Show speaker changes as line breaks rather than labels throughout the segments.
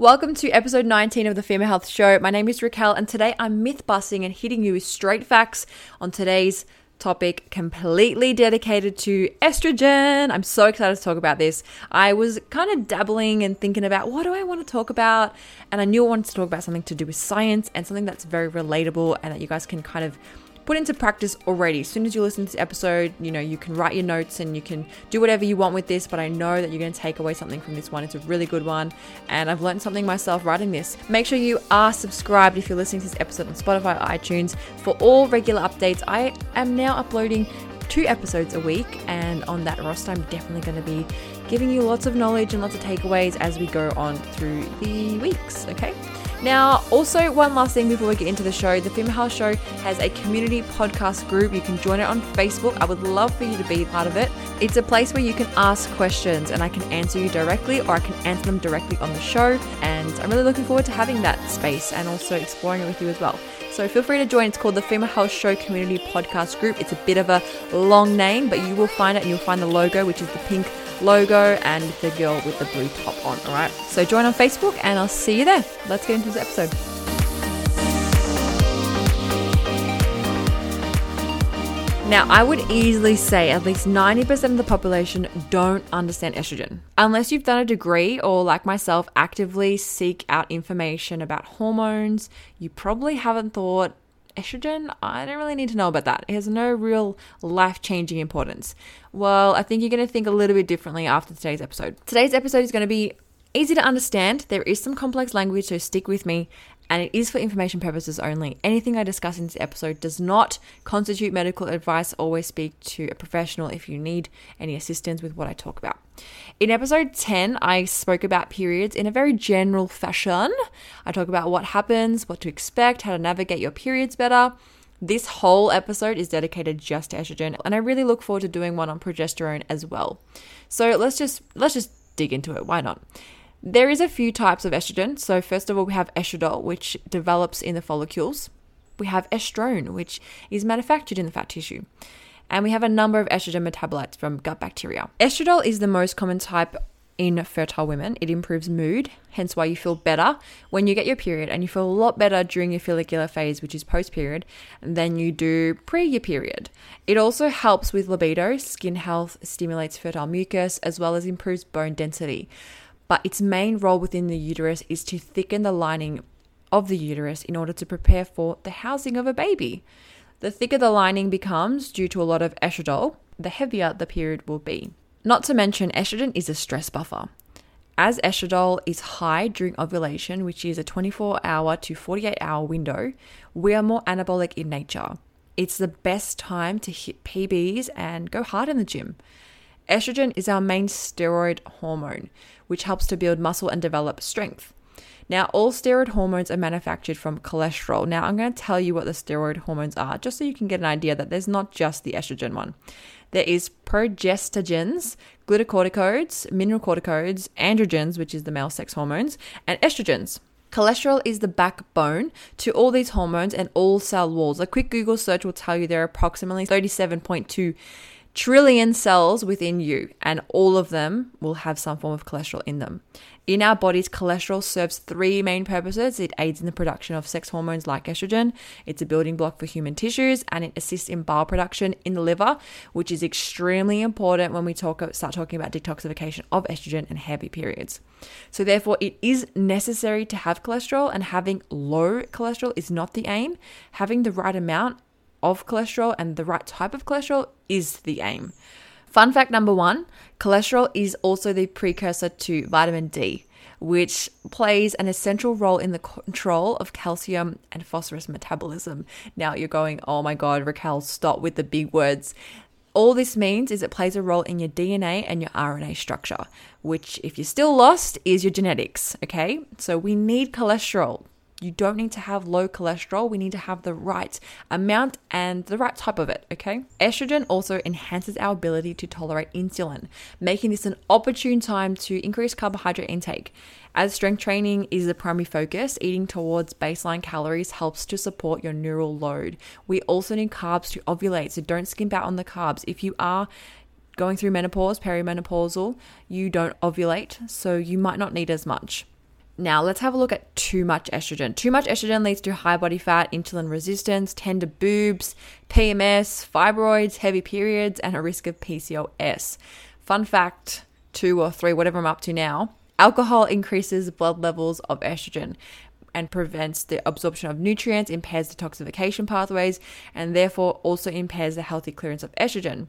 Welcome to episode 19 of the Female Health Show. My name is Raquel, and today I'm myth busting and hitting you with straight facts on today's topic, completely dedicated to estrogen. I'm so excited to talk about this. I was kind of dabbling and thinking about what do I want to talk about, and I knew I wanted to talk about something to do with science and something that's very relatable and that you guys can kind of put into practice already. As soon as you listen to this episode, you know, you can write your notes and you can do whatever you want with this, but I know that you're going to take away something from this one. It's a really good one, and I've learned something myself writing this. Make sure you are subscribed if you're listening to this episode on Spotify iTunes for all regular updates. I am now uploading two episodes a week, and on that roster, I'm definitely going to be giving you lots of knowledge and lots of takeaways as we go on through the weeks, okay? Now, also, one last thing before we get into the show the Female Health Show has a community podcast group. You can join it on Facebook. I would love for you to be part of it. It's a place where you can ask questions and I can answer you directly or I can answer them directly on the show. And I'm really looking forward to having that space and also exploring it with you as well. So feel free to join. It's called the Female Health Show Community Podcast Group. It's a bit of a long name, but you will find it and you'll find the logo, which is the pink logo and the girl with the blue top on. All right. So join on Facebook and I'll see you there. Let's get into this episode. Now, I would easily say at least 90% of the population don't understand estrogen. Unless you've done a degree or, like myself, actively seek out information about hormones, you probably haven't thought estrogen, I don't really need to know about that. It has no real life changing importance. Well, I think you're going to think a little bit differently after today's episode. Today's episode is going to be easy to understand. There is some complex language, so stick with me. And it is for information purposes only. Anything I discuss in this episode does not constitute medical advice. Always speak to a professional if you need any assistance with what I talk about. In episode 10, I spoke about periods in a very general fashion. I talk about what happens, what to expect, how to navigate your periods better. This whole episode is dedicated just to estrogen, and I really look forward to doing one on progesterone as well. So let's just let's just dig into it. Why not? There is a few types of estrogen. So first of all, we have estradiol, which develops in the follicles. We have estrone, which is manufactured in the fat tissue and we have a number of estrogen metabolites from gut bacteria. Estradiol is the most common type in fertile women. It improves mood, hence why you feel better when you get your period, and you feel a lot better during your follicular phase, which is post period, than you do pre your period. It also helps with libido, skin health, stimulates fertile mucus, as well as improves bone density. But its main role within the uterus is to thicken the lining of the uterus in order to prepare for the housing of a baby. The thicker the lining becomes due to a lot of estradiol, the heavier the period will be. Not to mention, estrogen is a stress buffer. As estradiol is high during ovulation, which is a 24 hour to 48 hour window, we are more anabolic in nature. It's the best time to hit PBs and go hard in the gym. Estrogen is our main steroid hormone, which helps to build muscle and develop strength. Now, all steroid hormones are manufactured from cholesterol. Now, I'm going to tell you what the steroid hormones are, just so you can get an idea that there's not just the estrogen one. There is progestogens, glucocorticoids, mineralocorticoids, androgens, which is the male sex hormones, and estrogens. Cholesterol is the backbone to all these hormones and all cell walls. A quick Google search will tell you there are approximately 37.2 trillion cells within you, and all of them will have some form of cholesterol in them. In our bodies, cholesterol serves three main purposes. It aids in the production of sex hormones like estrogen, it's a building block for human tissues, and it assists in bile production in the liver, which is extremely important when we talk start talking about detoxification of estrogen and heavy periods. So, therefore, it is necessary to have cholesterol, and having low cholesterol is not the aim. Having the right amount of cholesterol and the right type of cholesterol is the aim. Fun fact number one cholesterol is also the precursor to vitamin D, which plays an essential role in the control of calcium and phosphorus metabolism. Now you're going, oh my God, Raquel, stop with the big words. All this means is it plays a role in your DNA and your RNA structure, which, if you're still lost, is your genetics. Okay, so we need cholesterol you don't need to have low cholesterol. We need to have the right amount and the right type of it, okay? Estrogen also enhances our ability to tolerate insulin, making this an opportune time to increase carbohydrate intake. As strength training is the primary focus, eating towards baseline calories helps to support your neural load. We also need carbs to ovulate, so don't skimp out on the carbs. If you are going through menopause, perimenopausal, you don't ovulate, so you might not need as much. Now, let's have a look at too much estrogen. Too much estrogen leads to high body fat, insulin resistance, tender boobs, PMS, fibroids, heavy periods, and a risk of PCOS. Fun fact two or three, whatever I'm up to now alcohol increases blood levels of estrogen and prevents the absorption of nutrients, impairs detoxification pathways, and therefore also impairs the healthy clearance of estrogen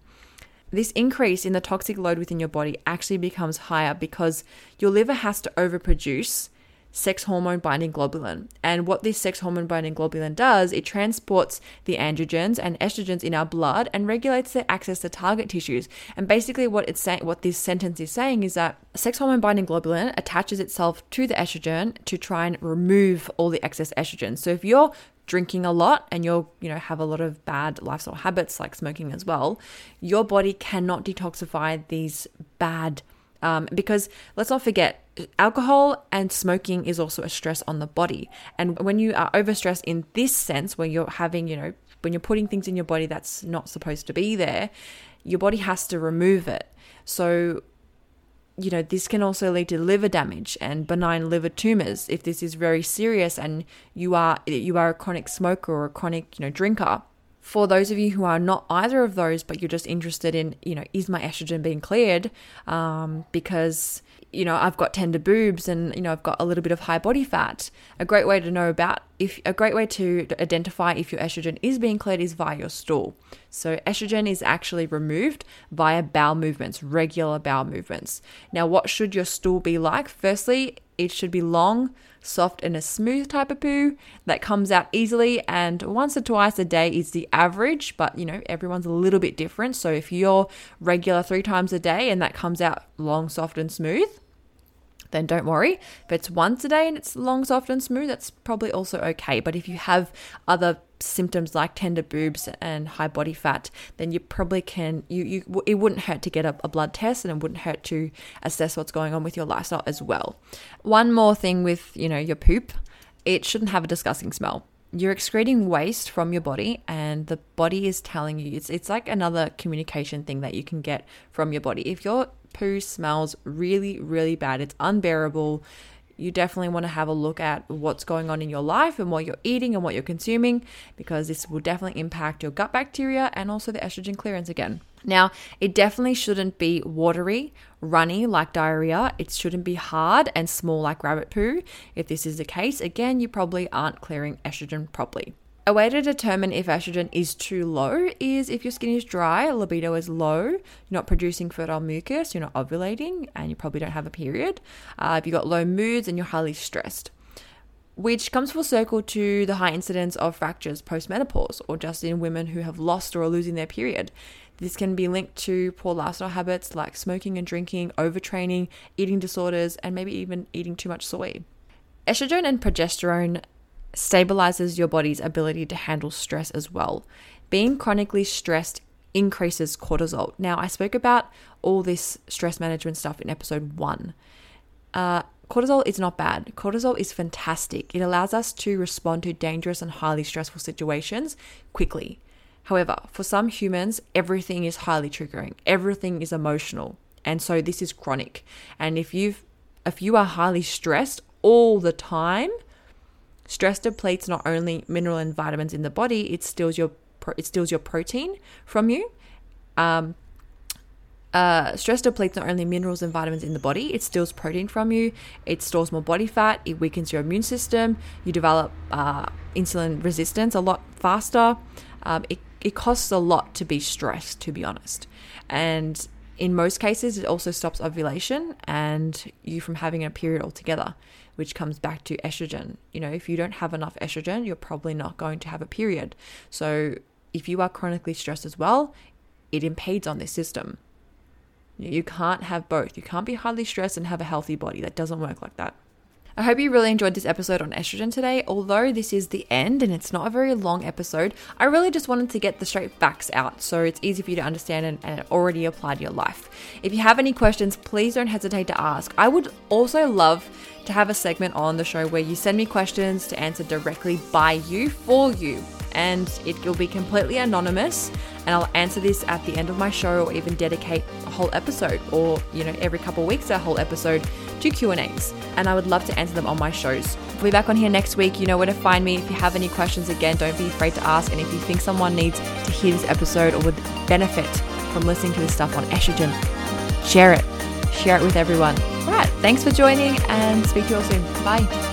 this increase in the toxic load within your body actually becomes higher because your liver has to overproduce sex hormone binding globulin. And what this sex hormone binding globulin does, it transports the androgens and estrogens in our blood and regulates their access to target tissues. And basically what it's saying what this sentence is saying is that sex hormone binding globulin attaches itself to the estrogen to try and remove all the excess estrogen. So if you're drinking a lot and you're, you know, have a lot of bad lifestyle habits like smoking as well, your body cannot detoxify these bad um, because let's not forget, alcohol and smoking is also a stress on the body. And when you are overstressed in this sense, where you're having, you know, when you're putting things in your body that's not supposed to be there, your body has to remove it. So, you know, this can also lead to liver damage and benign liver tumors if this is very serious and you are you are a chronic smoker or a chronic, you know, drinker for those of you who are not either of those, but you're just interested in, you know, is my estrogen being cleared? Um, because, you know, I've got tender boobs and, you know, I've got a little bit of high body fat. A great way to know about if a great way to identify if your estrogen is being cleared is via your stool. So, estrogen is actually removed via bowel movements, regular bowel movements. Now, what should your stool be like? Firstly, it should be long, soft, and a smooth type of poo that comes out easily. And once or twice a day is the average, but you know, everyone's a little bit different. So if you're regular three times a day and that comes out long, soft, and smooth, then don't worry. If it's once a day and it's long, soft, and smooth, that's probably also okay. But if you have other symptoms like tender boobs and high body fat, then you probably can you you it wouldn't hurt to get a, a, blood test and it wouldn't hurt to assess what's going on with your lifestyle as well. One more thing with, you know, your poop, it shouldn't have a disgusting smell. You're excreting waste from your body and the body is telling you it's it's like another communication thing that you can get from your body. If your poo smells really really bad, it's unbearable, you definitely want to have a look at what's going on in your life and what you're eating and what you're consuming because this will definitely impact your gut bacteria and also the estrogen clearance again. Now, it definitely shouldn't be watery, runny like diarrhea. It shouldn't be hard and small like rabbit poo. If this is the case, again, you probably aren't clearing estrogen properly. A way to determine if estrogen is too low is if your skin is dry, libido is low, you're not producing fertile mucus, you're not ovulating, and you probably don't have a period. Uh, if you've got low moods and you're highly stressed, which comes full circle to the high incidence of fractures post menopause or just in women who have lost or are losing their period. This can be linked to poor lifestyle habits like smoking and drinking, overtraining, eating disorders, and maybe even eating too much soy. Estrogen and progesterone stabilizes your body's ability to handle stress as well. Being chronically stressed increases cortisol. Now, I spoke about all this stress management stuff in episode one. Uh, cortisol is not bad. Cortisol is fantastic. It allows us to respond to dangerous and highly stressful situations quickly. However, for some humans, everything is highly triggering. Everything is emotional. And so this is chronic. And if you've if you are highly stressed all the time, Stress depletes not only mineral and vitamins in the body, it steals your it steals your protein from you. Um, uh, stress depletes not only minerals and vitamins in the body, it steals protein from you, it stores more body fat, it weakens your immune system, you develop uh, insulin resistance a lot faster. Um, it, it costs a lot to be stressed, to be honest. And in most cases, it also stops ovulation and you from having a period altogether which comes back to estrogen. You know, if you don't have enough estrogen, you're probably not going to have a period. So, if you are chronically stressed as well, it impedes on this system. You can't have both. You can't be highly stressed and have a healthy body. That doesn't work like that. I hope you really enjoyed this episode on estrogen today. Although this is the end and it's not a very long episode, I really just wanted to get the straight facts out so it's easy for you to understand and, and already apply to your life. If you have any questions, please don't hesitate to ask. I would also love to have a segment on the show where you send me questions to answer directly by you for you. And it will be completely anonymous, and I'll answer this at the end of my show or even dedicate a whole episode or, you know, every couple weeks a whole episode do Q&As, and I would love to answer them on my shows. I'll be back on here next week. You know where to find me. If you have any questions, again, don't be afraid to ask. And if you think someone needs to hear this episode or would benefit from listening to this stuff on estrogen, share it. Share it with everyone. All right. Thanks for joining and speak to you all soon. Bye.